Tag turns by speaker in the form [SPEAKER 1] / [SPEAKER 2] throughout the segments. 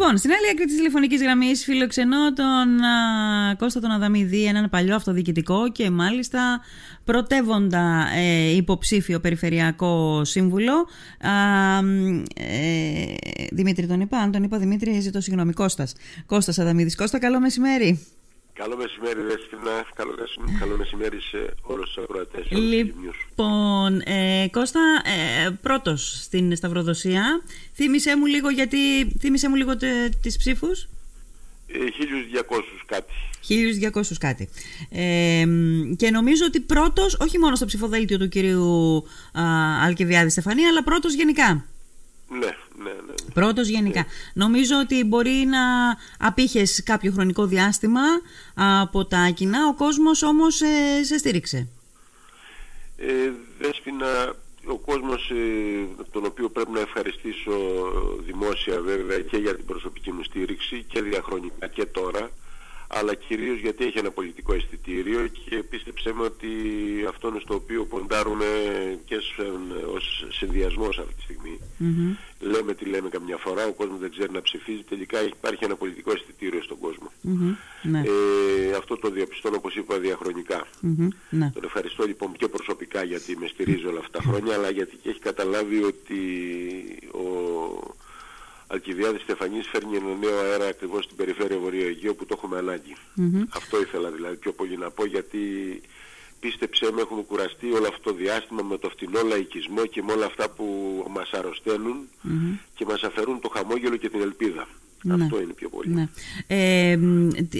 [SPEAKER 1] Λοιπόν, στην άλλη άκρη της τηλεφωνικής γραμμής φιλοξενώ τον α, Κώστα τον Αδαμίδη, έναν παλιό αυτοδιοικητικό και μάλιστα πρωτεύοντα ε, υποψήφιο περιφερειακό σύμβουλο. Α, ε, Δημήτρη τον είπα, αν τον είπα Δημήτρη, ζητώ συγγνώμη. Κώστας. Κώστας Αδαμίδης. Κώστα, καλό μεσημέρι.
[SPEAKER 2] Καλό μεσημέρι, Δέσποινα. Καλό, καλό μεσημέρι σε όλους τους ακροατές.
[SPEAKER 1] Λοιπόν, ε, Κώστα, ε, πρώτος στην Σταυροδοσία. Θύμησέ μου λίγο, γιατί, θύμισέ μου λίγο τε, τις ψήφους.
[SPEAKER 2] Ε, 1.200 κάτι.
[SPEAKER 1] 1.200 κάτι. Ε, και νομίζω ότι πρώτος, όχι μόνο στο ψηφοδέλτιο του κυρίου α, Αλκεβιάδη Στεφανία, αλλά πρώτος γενικά.
[SPEAKER 2] Ναι, ναι, ναι.
[SPEAKER 1] Πρώτος γενικά. Ναι. Νομίζω ότι μπορεί να απήχες κάποιο χρονικό διάστημα από τα κοινά, ο κόσμος όμως ε, σε στήριξε.
[SPEAKER 2] Ε, Δέσποινα, ο κόσμος ε, τον οποίο πρέπει να ευχαριστήσω δημόσια βέβαια και για την προσωπική μου στήριξη και διαχρονικά και τώρα αλλά κυρίως γιατί έχει ένα πολιτικό αισθητήριο και πίστεψέ με ότι αυτό είναι στο οποίο ποντάρουμε και ως συνδυασμός αυτή τη στιγμή. Λέμε τι λέμε καμιά φορά, ο κόσμος δεν ξέρει να ψηφίζει, τελικά υπάρχει ένα πολιτικό αισθητήριο στον κόσμο.
[SPEAKER 1] Ναι.
[SPEAKER 2] Ε, αυτό το διαπιστώνω όπως είπα διαχρονικά.
[SPEAKER 1] Ναι.
[SPEAKER 2] Τον ευχαριστώ λοιπόν και προσωπικά γιατί με στηρίζει όλα αυτά τα χρόνια, αλλά γιατί και έχει καταλάβει ότι ο Αλκιβιάδη Στεφανής φέρνει ένα νέο αέρα ακριβώς στην περιφέρεια Βορείο Αιγαίου που το έχουμε ανάγκη. Αυτό ήθελα δηλαδή πιο πολύ να πω γιατί πίστεψέ με έχουμε κουραστεί όλο αυτό το διάστημα με το φτηνό λαϊκισμό και με όλα αυτά που μας αρρωσταίνουν και μας αφαιρούν το χαμόγελο και την ελπίδα.
[SPEAKER 1] Ναι.
[SPEAKER 2] Αυτό είναι πιο πολύ.
[SPEAKER 1] Ναι. Ε,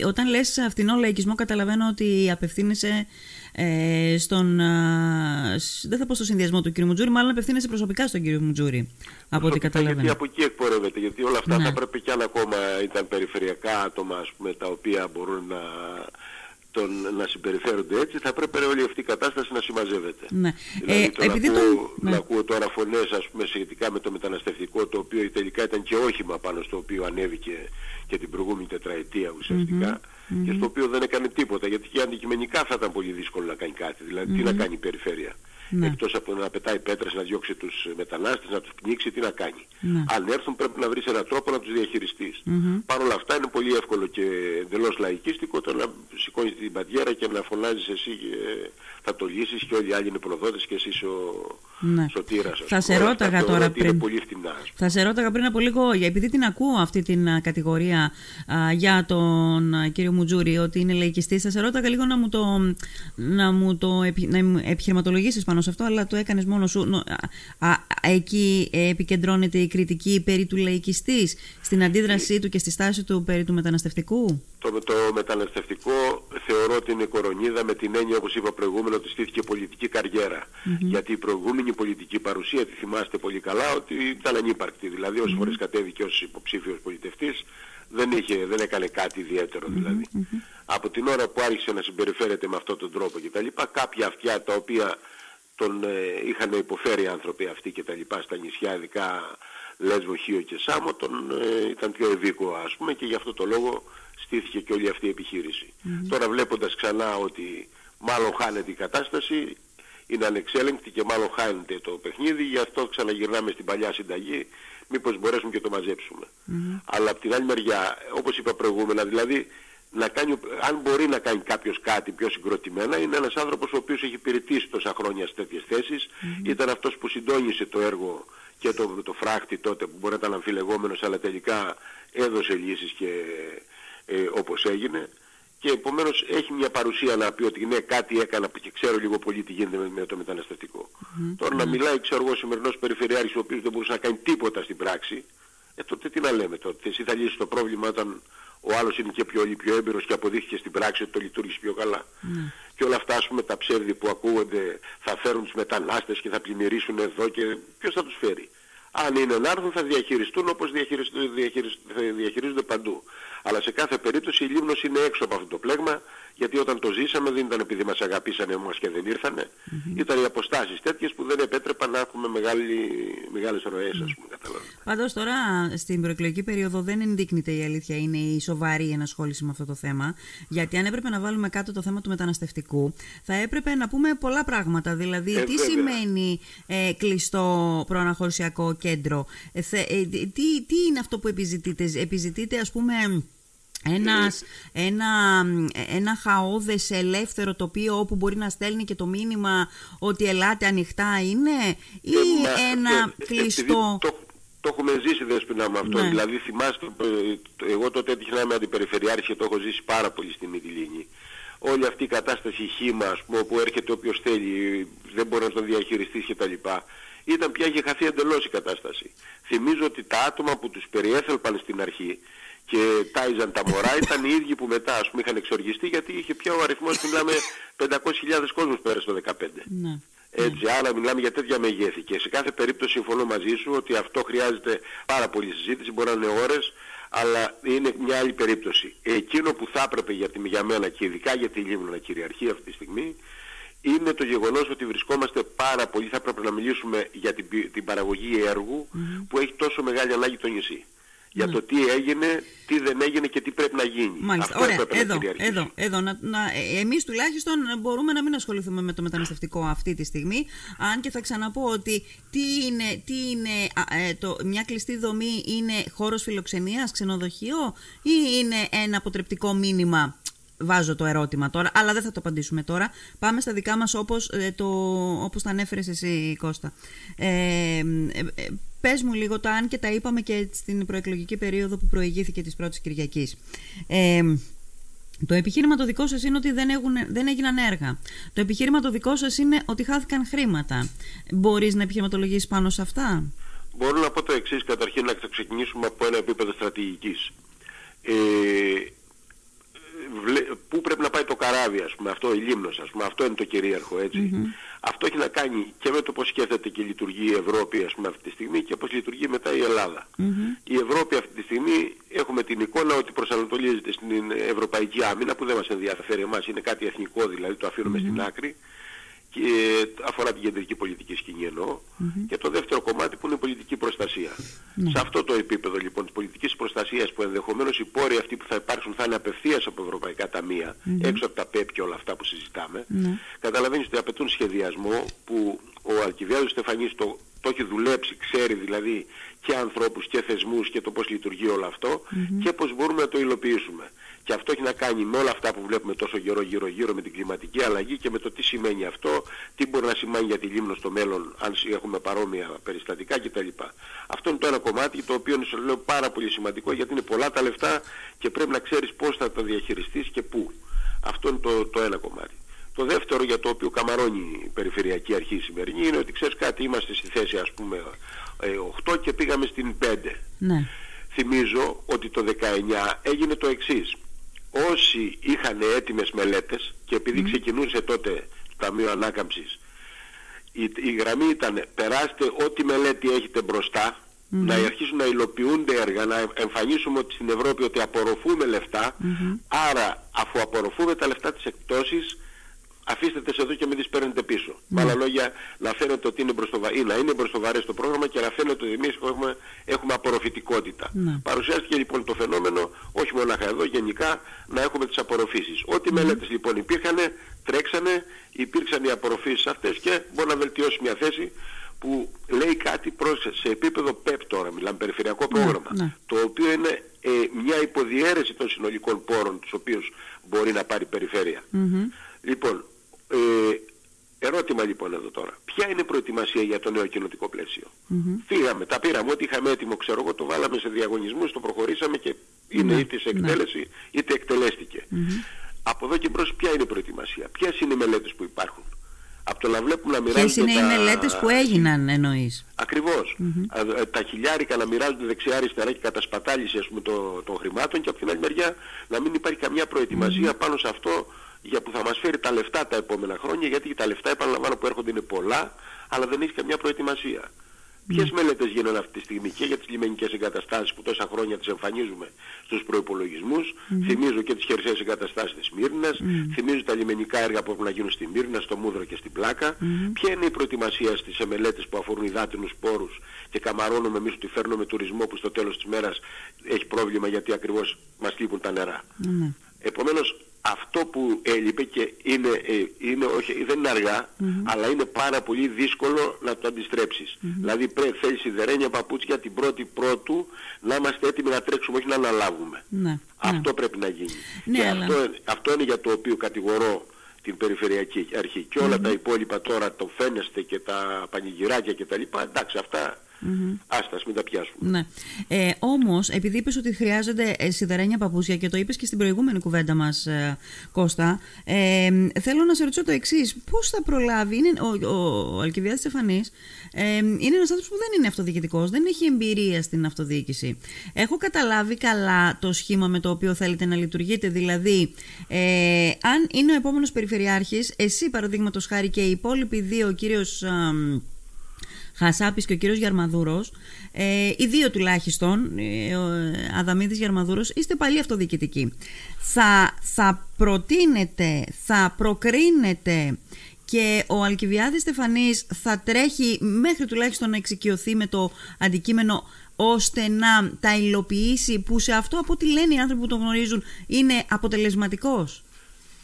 [SPEAKER 1] όταν λες αυτινό λαϊκισμό καταλαβαίνω ότι απευθύνεσαι ε, στον, α, δεν θα πω στο συνδυασμό του κ. Μουτζούρη, μάλλον απευθύνεσαι προσωπικά στον κ. Μουτζούρη. Από ό,τι καταλαβαίνω.
[SPEAKER 2] Γιατί από εκεί εκπορεύεται, γιατί όλα αυτά ναι. θα πρέπει κι αν ακόμα ήταν περιφερειακά άτομα ας πούμε, τα οποία μπορούν να τον, να συμπεριφέρονται έτσι, θα πρέπει όλη αυτή η κατάσταση να συμμαζεύεται.
[SPEAKER 1] Ναι.
[SPEAKER 2] Δηλαδή,
[SPEAKER 1] ε,
[SPEAKER 2] τον
[SPEAKER 1] επειδή
[SPEAKER 2] ακούω,
[SPEAKER 1] τον... ναι.
[SPEAKER 2] ακούω τώρα φωνές ας πούμε σχετικά με το μεταναστευτικό το οποίο τελικά ήταν και όχημα πάνω στο οποίο ανέβηκε και την προηγούμενη τετραετία ουσιαστικά
[SPEAKER 1] Mm-hmm.
[SPEAKER 2] και στο οποίο δεν έκανε τίποτα γιατί και αντικειμενικά θα ήταν πολύ δύσκολο να κάνει κάτι. Δηλαδή τι να κάνει η περιφέρεια.
[SPEAKER 1] Ναι.
[SPEAKER 2] Εκτός από να πετάει πέτρες, να διώξει τους μετανάστες, να τους πνίξει, τι να κάνει.
[SPEAKER 1] Ναι.
[SPEAKER 2] Αν έρθουν πρέπει να βρεις έναν τρόπο να τους διαχειριστείς.
[SPEAKER 1] Mm-hmm.
[SPEAKER 2] Παρ' όλα αυτά είναι πολύ εύκολο και εντελώς λαϊκίστικο το να σηκώνεις την παντιέρα και να φωνάζεις εσύ ε, θα το λύσεις και όλοι οι άλλοι είναι προδότες και εσύ ο
[SPEAKER 1] Ναι.
[SPEAKER 2] σωτήρας.
[SPEAKER 1] Θα σε ρώταγα τώρα πριν.
[SPEAKER 2] Είναι πολύ φτηνά. ας πούμε.
[SPEAKER 1] Θα σε ρώταγα πριν από λίγο, για- επειδή την ακούω αυτή την α, κατηγορία α, για τον α, κύριο Μουτζούρη ότι είναι λαϊκιστής, θα σε ρώταγα λίγο να μου το, να μου το επι- να μου επιχειρηματολογήσεις πάνω σε αυτό, αλλά το έκανες μόνος σου. Νο- α, α, εκεί ε, επικεντρώνεται η κριτική περί του λαϊκιστής, στην αντίδρασή του και στη στάση του περί του μεταναστευτικού;
[SPEAKER 2] Το, το μεταναστευτικό θεωρώ ότι είναι κορονίδα με την έννοια όπως είπα προηγούμενα ότι στήθηκε πολιτική καριέρα. Γιατί η προηγούμενη πολιτική παρουσία, τη θυμάστε πολύ καλά, ότι ήταν ανύπαρκτη. Δηλαδή όσες φορές κατέβηκε ως υποψήφιος πολιτευτής δεν, είχε, δεν έκανε κάτι ιδιαίτερο δηλαδή. Από την ώρα που άρχισε να συμπεριφέρεται με αυτόν τον τρόπο κτλ. Κάποια αυτιά τα οποία τον ε, είχαν υποφέρει οι άνθρωποι αυτοί και τα λοιπά στα νησιά, ειδικά Λέσβο, Χίο και Σάμο, τον, ε, ήταν πιο ευήκο ας πούμε και γι' αυτό το λόγο στήθηκε και όλη αυτή η επιχείρηση. Τώρα βλέποντας ξανά ότι μάλλον χάνεται η κατάσταση, είναι ανεξέλεγκτη και μάλλον χάνεται το παιχνίδι, γι' αυτό ξαναγυρνάμε στην παλιά συνταγή, μήπως μπορέσουμε και το μαζέψουμε. Αλλά από την άλλη μεριά, όπως είπα προηγούμενα, δηλαδή να κάνει, αν μπορεί να κάνει κάποιος κάτι πιο συγκροτημένα είναι ένας άνθρωπος ο οποίος έχει υπηρετήσει τόσα χρόνια σε τέτοιες θέσεις ήταν αυτός που συντόνισε το έργο και το, το φράχτη τότε που μπορεί να ήταν αμφιλεγόμενος αλλά τελικά έδωσε λύσεις και ε, όπως έγινε και επομένως έχει μια παρουσία να πει ότι ναι κάτι έκανα και ξέρω λίγο πολύ τι γίνεται με, με το μεταναστευτικό. Τώρα να μιλάει ξέρω εγώ σημερινός περιφερειάρχης ο οποίος δεν μπορούσε να κάνει τίποτα στην πράξη ε, τότε τι να λέμε τότε. Εσύ θα λύσεις το πρόβλημα όταν ο άλλος είναι και πιο, πολύ πιο έμπειρος και αποδείχθηκε στην πράξη ότι το λειτουργήσε πιο καλά. Και όλα αυτά ας πούμε τα ψεύδι που ακούγονται θα φέρουν τους μετανάστες και θα πλημμυρίσουν εδώ και ποιος θα τους φέρει. Αν είναι να έρθουν θα διαχειριστούν όπως διαχειριστούν, διαχειριστούν, θα διαχειρίζονται παντού. Αλλά σε κάθε περίπτωση η Λίμνος είναι έξω από αυτό το πλέγμα γιατί όταν το ζήσαμε δεν ήταν επειδή μας αγαπήσανε όμως και δεν ηρθανε Ήταν οι αποστάσεις τέτοιες που δεν επέτρεπαν να έχουμε μεγάλη, μεγάλες ροές ας πούμε καταλάβετε.
[SPEAKER 1] Πάντως τώρα στην προεκλογική περίοδο δεν ενδείκνυται η αλήθεια, είναι η σοβαρή ενασχόληση με αυτό το θέμα. Γιατί αν έπρεπε να βάλουμε κάτω το θέμα του μεταναστευτικού, θα έπρεπε να πούμε πολλά πράγματα. Δηλαδή,
[SPEAKER 2] Ε,
[SPEAKER 1] τι
[SPEAKER 2] βέβαια.
[SPEAKER 1] σημαίνει ε, κλειστό προαναχωρησιακό κέντρο; τι, τι είναι αυτό που επιζητείτε, επιζητείτε ας πούμε ένας, ένα, ένα χαόδες ελεύθερο τοπίο όπου μπορεί να στέλνει και το μήνυμα ότι ελάτε ανοιχτά είναι; Ή ε, ένα κλειστό...
[SPEAKER 2] Το, το έχουμε ζήσει δέσποινα με αυτό. Ναι. Δηλαδή θυμάστε, ε, εγώ τότε έτυχε να είμαι αντιπεριφερειάρχη και το έχω ζήσει πάρα πολύ στην Μητυλίνη. Όλη αυτή η κατάσταση χήμα, ας πούμε, όπου έρχεται όποιος θέλει, δεν μπορεί να τον διαχειριστείς κτλ. Ήταν πια είχε χαθεί εντελώς η κατάσταση. Θυμίζω ότι τα άτομα που τους περιέθελπαν στην αρχή και τάιζαν τα μωρά ήταν οι ίδιοι που μετά ας πούμε είχαν εξοργιστεί γιατί είχε πια ο αριθμός μιλάμε 500.000 κόσμους πέρασε το 2015. Ναι. Έτσι, άρα μιλάμε για τέτοια μεγέθη. Και σε κάθε περίπτωση συμφωνώ μαζί σου ότι αυτό χρειάζεται πάρα πολύ συζήτηση, μπορεί να είναι ώρες, αλλά είναι μια άλλη περίπτωση. Εκείνο που θα έπρεπε για, τη, για μένα και ειδικά για τη Λίμνο να κυριαρχεί αυτή τη στιγμή είναι το γεγονός ότι βρισκόμαστε πάρα πολύ, θα έπρεπε να μιλήσουμε για την, την παραγωγή που έχει τόσο μεγάλη ανάγκη το νησί για το τι έγινε, τι δεν έγινε και τι πρέπει να γίνει.
[SPEAKER 1] Μάλιστα. Αυτό Ωραία. Εδώ, να εδώ, εδώ. Να, να, εμείς τουλάχιστον μπορούμε να μην ασχοληθούμε με το μεταναστευτικό αυτή τη στιγμή. Αν και θα ξαναπώ ότι τι είναι, τι είναι ε, το, μια κλειστή δομή είναι χώρος φιλοξενίας, ξενοδοχείο ή είναι ένα αποτρεπτικό μήνυμα βάζω το ερώτημα τώρα, αλλά δεν θα το απαντήσουμε τώρα. Πάμε στα δικά μας όπως, ε, το, όπως τα ανέφερες εσύ Κώστα. Ε, ε, ε, πες μου λίγο τα αν και τα είπαμε και στην προεκλογική περίοδο που προηγήθηκε της πρώτης Κυριακής. Ε, το επιχείρημα το δικό σας είναι ότι δεν, έχουν, δεν έγιναν έργα. Το επιχείρημα το δικό σας είναι ότι χάθηκαν χρήματα. Μπορείς να επιχειρηματολογήσεις πάνω σε αυτά;
[SPEAKER 2] Μπορώ να πω το εξής καταρχήν να ξεκινήσουμε από ένα επίπεδο στρατηγικής. Ε, πού πρέπει να πάει το καράβι, ας πούμε, αυτό η λίμνος, ας πούμε, αυτό είναι το κυρίαρχο, Αυτό έχει να κάνει και με το πώς σκέφτεται και λειτουργεί η Ευρώπη, ας πούμε, αυτή τη στιγμή και πώς λειτουργεί μετά η Ελλάδα. Η Ευρώπη αυτή τη στιγμή έχουμε την εικόνα ότι προσανατολίζεται στην ευρωπαϊκή άμυνα, που δεν μας ενδιαφέρει εμάς, είναι κάτι εθνικό δηλαδή, το αφήνουμε στην άκρη. Και αφορά την κεντρική πολιτική σκηνή εννοώ, και το δεύτερο κομμάτι που είναι η πολιτική προστασία. Ναι. Σε αυτό το επίπεδο λοιπόν της πολιτικής προστασίας που ενδεχομένως οι πόροι αυτοί που θα υπάρξουν θα είναι απευθείας από ευρωπαϊκά έξω από τα ΠΕΠ και όλα αυτά που συζητάμε, mm καταλαβαίνεις ότι απαιτούν σχεδιασμό που ο Αλκιβιάδος Στεφανής το, το έχει δουλέψει, ξέρει δηλαδή και ανθρώπους και θεσμούς και το πώς λειτουργεί όλο και πώς μπορούμε να το υλοποιήσουμε. Και αυτό έχει να κάνει με όλα αυτά που βλέπουμε τόσο καιρό γύρω γύρω με την κλιματική αλλαγή και με το τι σημαίνει αυτό, τι μπορεί να σημαίνει για τη Λίμνο στο μέλλον αν έχουμε παρόμοια περιστατικά κτλ. Αυτό είναι το ένα κομμάτι το οποίο είναι λέω πάρα πολύ σημαντικό γιατί είναι πολλά τα λεφτά και πρέπει να ξέρεις πώς θα τα διαχειριστείς και πού. Αυτό είναι το, το ένα κομμάτι. Το δεύτερο για το οποίο καμαρώνει η Περιφερειακή Αρχή σημερινή είναι ότι ξέρεις κάτι είμαστε στη θέση ας πούμε 8 ε, και πήγαμε στην 5. Ναι. Θυμίζω ότι το 19 έγινε το εξής όσοι είχαν έτοιμες μελέτες και επειδή mm. ξεκινούσε τότε το Ταμείο Ανάκαμψης η, η γραμμή ήταν περάστε ό,τι μελέτη έχετε μπροστά να αρχίσουν να υλοποιούνται έργα, να εμφανίσουμε ότι στην Ευρώπη ότι απορροφούμε λεφτά άρα αφού απορροφούμε τα λεφτά της εκπτώσης αφήστε τις εδώ και μην τις παίρνετε πίσω. Mm. Με άλλα λόγια, να φαίνεται ότι είναι μπροστοβα... ή να είναι μπροστοβαρές το πρόγραμμα και να φαίνεται ότι εμείς έχουμε, έχουμε απορροφητικότητα. Mm. Παρουσιάστηκε λοιπόν το φαινόμενο, όχι μόνο εδώ, γενικά να έχουμε τις απορροφήσεις. Ό,τι mm. μελέτες λοιπόν υπήρχαν, τρέξανε, υπήρξαν οι απορροφήσεις αυτές και μπορεί να βελτιώσει μια θέση που λέει κάτι προς, σε επίπεδο ΠΕΠ τώρα, μιλάμε περιφερειακό πρόγραμμα, ναι. το οποίο είναι ε, μια υποδιέρεση των συνολικών πόρων τους οποίους μπορεί να πάρει η περιφέρεια. Λοιπόν, ε, ερώτημα λοιπόν εδώ τώρα. Ποια είναι η προετοιμασία για το νέο κοινοτικό πλαίσιο; Mm-hmm. Φύγαμε, τα πήραμε, ό,τι είχαμε έτοιμο, ξέρω εγώ, το βάλαμε σε διαγωνισμούς, το προχωρήσαμε και είναι mm-hmm. είτε σε ναι. εκτέλεση mm-hmm. είτε εκτελέστηκε. Από εδώ και μπρος ποια είναι η προετοιμασία, ποιες είναι οι μελέτες που υπάρχουν; Από το να βλέπουμε να μοιράζονται.
[SPEAKER 1] Ποιες είναι τα... οι μελέτες που έγιναν, εννοείς;
[SPEAKER 2] Ακριβώς. Mm-hmm. Τα χιλιάρικα να μοιράζονται δεξιά-αριστερά και κατασπατάληση ας πούμε, των, των χρημάτων και από την άλλη μεριά να μην υπάρχει καμιά προετοιμασία mm-hmm. πάνω σε αυτό για που θα μας φέρει τα λεφτά τα επόμενα χρόνια γιατί τα λεφτά επαναλαμβάνω που έρχονται είναι πολλά αλλά δεν έχει καμιά προετοιμασία. Mm. Ποιες μελέτες γίνονται αυτή τη στιγμή και για τις λιμενικές εγκαταστάσεις που τόσα χρόνια τις εμφανίζουμε στους προϋπολογισμούς. Mm. Θυμίζω και τις χερσαίες εγκαταστάσεις της Μύρνας. Mm. Θυμίζω τα λιμενικά έργα που έχουν να γίνουν στη Μύρνα, στο Μούδρο και στην Πλάκα. Ποια είναι η προετοιμασία στις μελέτες που αφορούν υδάτινους πόρους και καμαρώνουμε εμείς ότι φέρνουμε τουρισμό που στο τέλος της μέρας έχει πρόβλημα γιατί ακριβώς μας λείπουν τα νερά. Επομένως αυτό που έλειπε και είναι, ε, είναι όχι, δεν είναι αργά, αλλά είναι πάρα πολύ δύσκολο να το αντιστρέψεις. Δηλαδή πρέπει, θέλεις σιδερένια παπούτσια την πρώτη πρώτου να είμαστε έτοιμοι να τρέξουμε, όχι να αναλάβουμε.
[SPEAKER 1] Ναι,
[SPEAKER 2] αυτό
[SPEAKER 1] ναι.
[SPEAKER 2] πρέπει να γίνει.
[SPEAKER 1] Ναι,
[SPEAKER 2] και
[SPEAKER 1] αλλά-
[SPEAKER 2] αυτό, αυτό είναι για το οποίο κατηγορώ την Περιφερειακή Αρχή. Και όλα τα υπόλοιπα τώρα, το φαίνεστε και τα πανηγυράκια και τα λοιπά, εντάξει αυτά, άστας, ας μην τα πιάσουμε.
[SPEAKER 1] Ναι. Ε, Όμως, επειδή είπες ότι χρειάζονται ε, σιδερένια παπούτσια και το είπες και στην προηγούμενη κουβέντα μας, ε, Κώστα, ε, θέλω να σε ρωτήσω το εξής. Πώς θα προλάβει, είναι, ο, ο, ο Αλκιβιάδης Στεφανής ε, είναι ένας άνθρωπος που δεν είναι αυτοδιοικητικός, δεν έχει εμπειρία στην αυτοδιοίκηση. Έχω καταλάβει καλά το σχήμα με το οποίο θέλετε να λειτουργείτε, δηλαδή, ε, αν είναι ο επόμενος Περιφερειάρχης, εσύ παραδείγματος χάρη και οι υπόλοιποι δύο, ο κύριος... αμ, Χασάπης και ο κύριος Γιαρμαδούρος, ε, οι δύο τουλάχιστον, ε, ο Αδαμίδης Γιαρμαδούρος, είστε πάλι αυτοδιοικητικοί. Θα, θα προτείνετε, θα προκρίνετε και ο Αλκιβιάδης Στεφανής θα τρέχει μέχρι τουλάχιστον να εξοικειωθεί με το αντικείμενο ώστε να τα υλοποιήσει που σε αυτό από ό,τι λένε οι άνθρωποι που τον γνωρίζουν είναι αποτελεσματικός;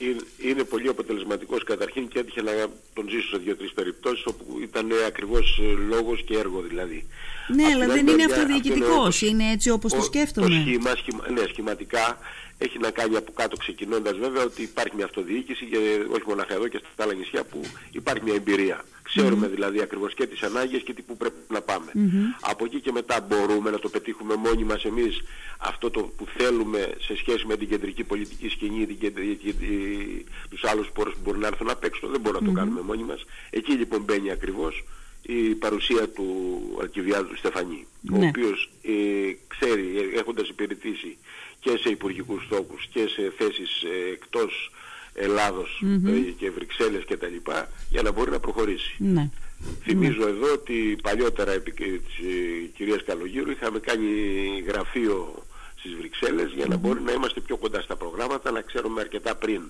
[SPEAKER 2] Είναι- Είναι πολύ αποτελεσματικός καταρχήν και έτυχε να τον ζήσω σε δύο-τρεις περιπτώσεις όπου ήταν ακριβώς ε, λόγος και έργο δηλαδή.
[SPEAKER 1] Ναι,
[SPEAKER 2] Απ'
[SPEAKER 1] αλλά
[SPEAKER 2] την
[SPEAKER 1] δεν
[SPEAKER 2] άλλη
[SPEAKER 1] είναι
[SPEAKER 2] μεριά,
[SPEAKER 1] αυτοδιοικητικός,
[SPEAKER 2] αυτό
[SPEAKER 1] είναι έτσι όπως το
[SPEAKER 2] ο-
[SPEAKER 1] σκέφτομαι.
[SPEAKER 2] Το σχήμα, σχημα, ναι, σχηματικά έχει να κάνει από κάτω ξεκινώντας βέβαια ότι υπάρχει μια αυτοδιοίκηση και όχι μόνο εδώ και στα άλλα νησιά που υπάρχει μια εμπειρία. Ξέρουμε δηλαδή ακριβώς και τις ανάγκες και τι που πρέπει να παμε Από εκεί και μετά μπορούμε να το πετύχουμε μόνοι μας εμείς αυτό το που θέλουμε σε σχέση με την κεντρική πολιτική σκηνή, την κεντρική, τους άλλους πόρους που μπορούν να έρθουν απ' έξω. Δεν μπορούμε να το κάνουμε μόνοι μας. Εκεί λοιπόν μπαίνει ακριβώς η παρουσία του Αλκιβιάδου του Στεφανή, ο
[SPEAKER 1] Ναι.
[SPEAKER 2] οποίος ε, ξέρει, ε, έχοντας υπηρετήσει και σε υπουργικούς τόκους και σε θέσεις ε, εκτός Ελλάδος, ε, και Βρυξέλλες και τα λοιπά, για να μπορεί να προχωρήσει.
[SPEAKER 1] Ναι.
[SPEAKER 2] Θυμίζω εδώ ότι παλιότερα επί ε, της ε, κυρίας Καλογύρου είχαμε κάνει γραφείο στις Βρυξέλλες για να μπορεί να είμαστε πιο κοντά στα προγράμματα, να ξέρουμε αρκετά πριν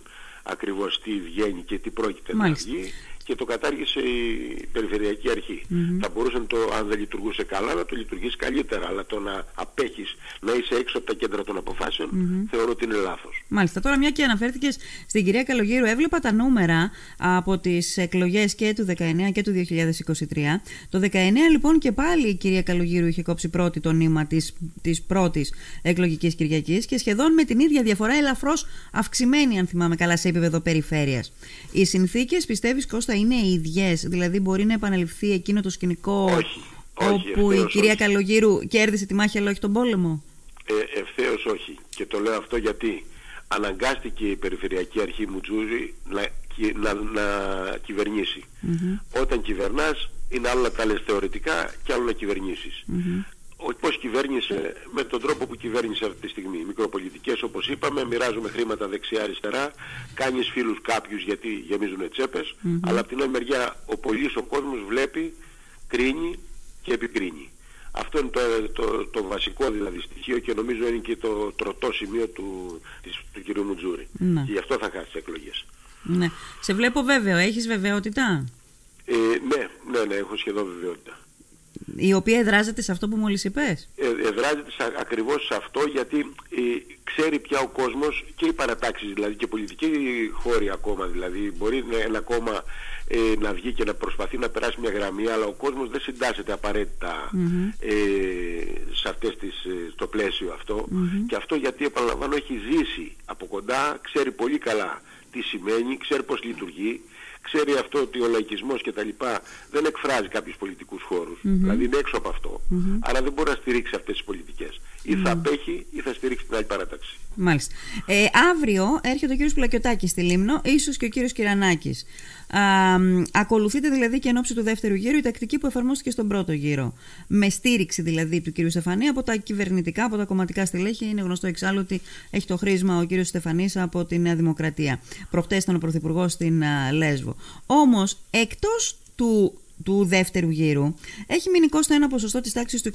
[SPEAKER 2] ακριβώς τι βγαίνει και τι πρόκειται
[SPEAKER 1] Μάλιστα.
[SPEAKER 2] να βγει και το κατάργησε η Περιφερειακή Αρχή. Θα μπορούσε να το, αν δεν λειτουργούσε καλά, να το λειτουργήσει καλύτερα, αλλά το να απέχεις, να είσαι έξω από τα κέντρα των αποφάσεων, θεωρώ ότι είναι λάθος.
[SPEAKER 1] Μάλιστα. Τώρα, μια και αναφέρθηκες στην κυρία Καλογύρου, έβλεπα τα νούμερα από τις εκλογές και του 19 και του 2023. Το 19, λοιπόν, και πάλι η κυρία Καλογύρου είχε κόψει πρώτη το νήμα της της πρώτης εκλογικής Κυριακής και σχεδόν με την ίδια διαφορά, ελαφρώς αυξημένη, αν θυμάμαι καλά, σε επίπεδο περιφέρειας. Οι συνθήκες, πιστεύεις, Κώστα, είναι οι ίδιες, δηλαδή μπορεί να επαναληφθεί εκείνο το σκηνικό
[SPEAKER 2] Όχι, όχι,
[SPEAKER 1] όπου η
[SPEAKER 2] ευθέως
[SPEAKER 1] κυρία
[SPEAKER 2] όχι.
[SPEAKER 1] Καλογύρου κέρδισε τη μάχη αλλά όχι τον πόλεμο;
[SPEAKER 2] Ε, ευθέως όχι. Και το λέω αυτό γιατί αναγκάστηκε η Περιφερειακή Αρχή Μουτζούρη να, κυ- να, να κυβερνήσει. Όταν κυβερνάς είναι άλλο να τα λες θεωρητικά και άλλο να κυβερνησεις Ο, πώς κυβέρνησε με τον τρόπο που κυβέρνησε αυτή τη στιγμή. Μικροπολιτικές όπως είπαμε, μοιράζουμε χρήματα δεξιά-αριστερά, κάνεις φίλους κάποιους γιατί γεμίζουν τσέπες, αλλά από την άλλη μεριά ο πολύς ο κόσμος βλέπει, κρίνει και επικρίνει. Αυτό είναι το, το, το βασικό δηλαδή στοιχείο και νομίζω είναι και το τροτό σημείο του, της, του κ. Μουτζούρη.
[SPEAKER 1] Ναι.
[SPEAKER 2] Και γι' αυτό θα χάσει τις εκλογές.
[SPEAKER 1] Ναι. Σε βλέπω βέβαιο, έχεις βεβαιότητα;
[SPEAKER 2] Ε, ναι, ναι, ναι, έχω σχεδόν βεβαιότητα.
[SPEAKER 1] Η οποία εδράζεται σε αυτό που μόλις είπες;
[SPEAKER 2] Ε, εδράζεται σε, ακριβώς σε αυτό γιατί ε, ξέρει πια ο κόσμος και οι παρατάξεις δηλαδή και πολιτικοί χώροι ακόμα δηλαδή μπορεί να, ένα κόμμα ε, να βγει και να προσπαθεί να περάσει μια γραμμή αλλά ο κόσμος δεν συντάσσεται απαραίτητα ε, σε αυτές τις, ε, στο πλαίσιο αυτό και αυτό γιατί επαναλαμβάνω έχει ζήσει από κοντά ξέρει πολύ καλά τι σημαίνει, ξέρει πώς λειτουργεί ξέρει αυτό ότι ο λαϊκισμός και τα λοιπά δεν εκφράζει κάποιους πολιτικούς χώρους. Δηλαδή είναι έξω από αυτό. Άρα δεν μπορεί να στηρίξει αυτές τις πολιτικές. Ή θα απέχει ή θα στηρίξει την άλλη παράταξη.
[SPEAKER 1] Μάλιστα. Ε, αύριο έρχεται ο κύριος Πλακιωτάκης στη Λίμνο, ίσως και ο κύριος Κυρανάκης. Α, μ, ακολουθείτε δηλαδή και εν ώψη του δεύτερου γύρου η τακτική που εφαρμόστηκε στον πρώτο γύρο. Με στήριξη δηλαδή του κύριου Στεφανή από τα κυβερνητικά, από τα κομματικά στελέχη. Είναι γνωστό εξάλλου ότι έχει το χρήσμα ο κύριος Στεφανής από τη Νέα Δημοκρατία. Προχτές ήταν ο Πρωθυπουργός στην α, Λέσβο. Όμως, εκτός του του δεύτερου γύρου έχει μείνει κόστο ένα ποσοστό της τάξης του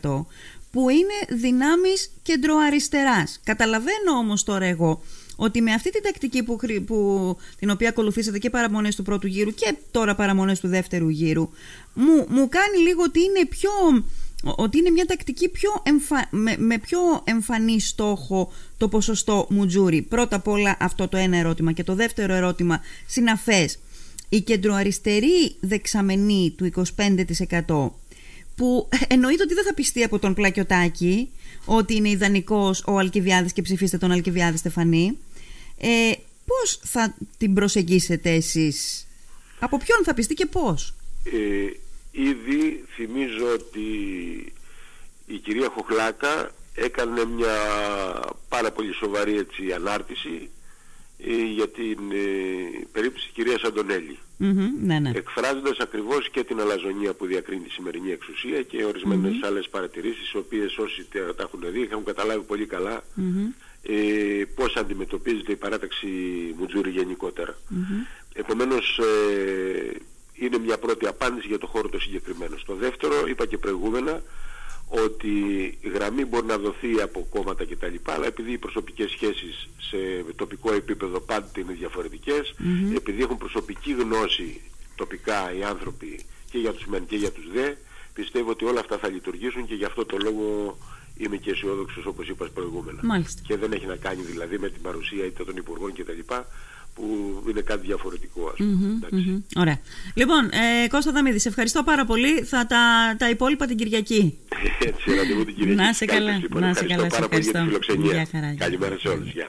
[SPEAKER 1] 25% που είναι δυνάμεις κεντροαριστεράς. Καταλαβαίνω όμως τώρα εγώ ότι με αυτή την τακτική που, χρη- που, την οποία ακολουθήσατε και παραμονές του πρώτου γύρου και τώρα παραμονές του δεύτερου γύρου μου, μου κάνει λίγο ότι είναι πιο ότι είναι μια τακτική πιο με, με πιο εμφανή στόχο το ποσοστό Μουτζούρι. Πρώτα απ' όλα αυτό το ένα ερώτημα και το δεύτερο ερώτημα συναφές. Η κεντροαριστερή δεξαμενή του 25% που εννοείται ότι δεν θα πιστεί από τον Πλακιωτάκη ότι είναι ιδανικός ο Αλκιβιάδης και ψηφίστε τον Αλκιβιάδη Στεφανή. Ε, πώς θα την προσεγγίσετε εσείς, από ποιον θα πιστεί και πώς;
[SPEAKER 2] Ε, ήδη θυμίζω ότι η κυρία Χοχλάκα έκανε μια πάρα πολύ σοβαρή έτσι, ανάρτηση ε, για την ε, περίπτωση της κυρίας Αντωνέλη.
[SPEAKER 1] Mm-hmm, ναι, ναι.
[SPEAKER 2] Εκφράζοντας ακριβώς και την αλαζονία που διακρίνει τη σημερινή εξουσία και ορισμένες mm-hmm. άλλες παρατηρήσεις, οι οποίες όσοι τα έχουν δει έχουν καταλάβει πολύ καλά ε, πώς αντιμετωπίζεται η παράταξη Μουτζούρη γενικότερα. Επομένως ε, είναι μια πρώτη απάντηση για το χώρο το συγκεκριμένο. Στο δεύτερο είπα και προηγούμενα ότι η γραμμή μπορεί να δοθεί από κόμματα κτλ. Αλλά επειδή οι προσωπικές σχέσεις σε τοπικό επίπεδο πάντοτε είναι διαφορετικές, επειδή έχουν προσωπική γνώση τοπικά οι άνθρωποι και για τους μεν και για τους δε, πιστεύω ότι όλα αυτά θα λειτουργήσουν και γι' αυτό το λόγο είμαι και αισιόδοξος όπως είπα προηγούμενα.
[SPEAKER 1] Μάλιστα.
[SPEAKER 2] Και δεν έχει να κάνει δηλαδή με την παρουσία είτε των υπουργών κτλ που είναι κάτι διαφορετικό ας πουμε
[SPEAKER 1] Ωραία. Λοιπόν, ε, Κώστα Δαμίδης, σε ευχαριστώ πάρα πολύ. Θα τα, τα υπόλοιπα την Κυριακή.
[SPEAKER 2] Έτσι, ραντεβού την Κυριακή.
[SPEAKER 1] Να σε καλά. Να σε καλά.
[SPEAKER 2] πάρα πολύ για τη φιλοξενία. Καλημέρα σε όλους. Γεια.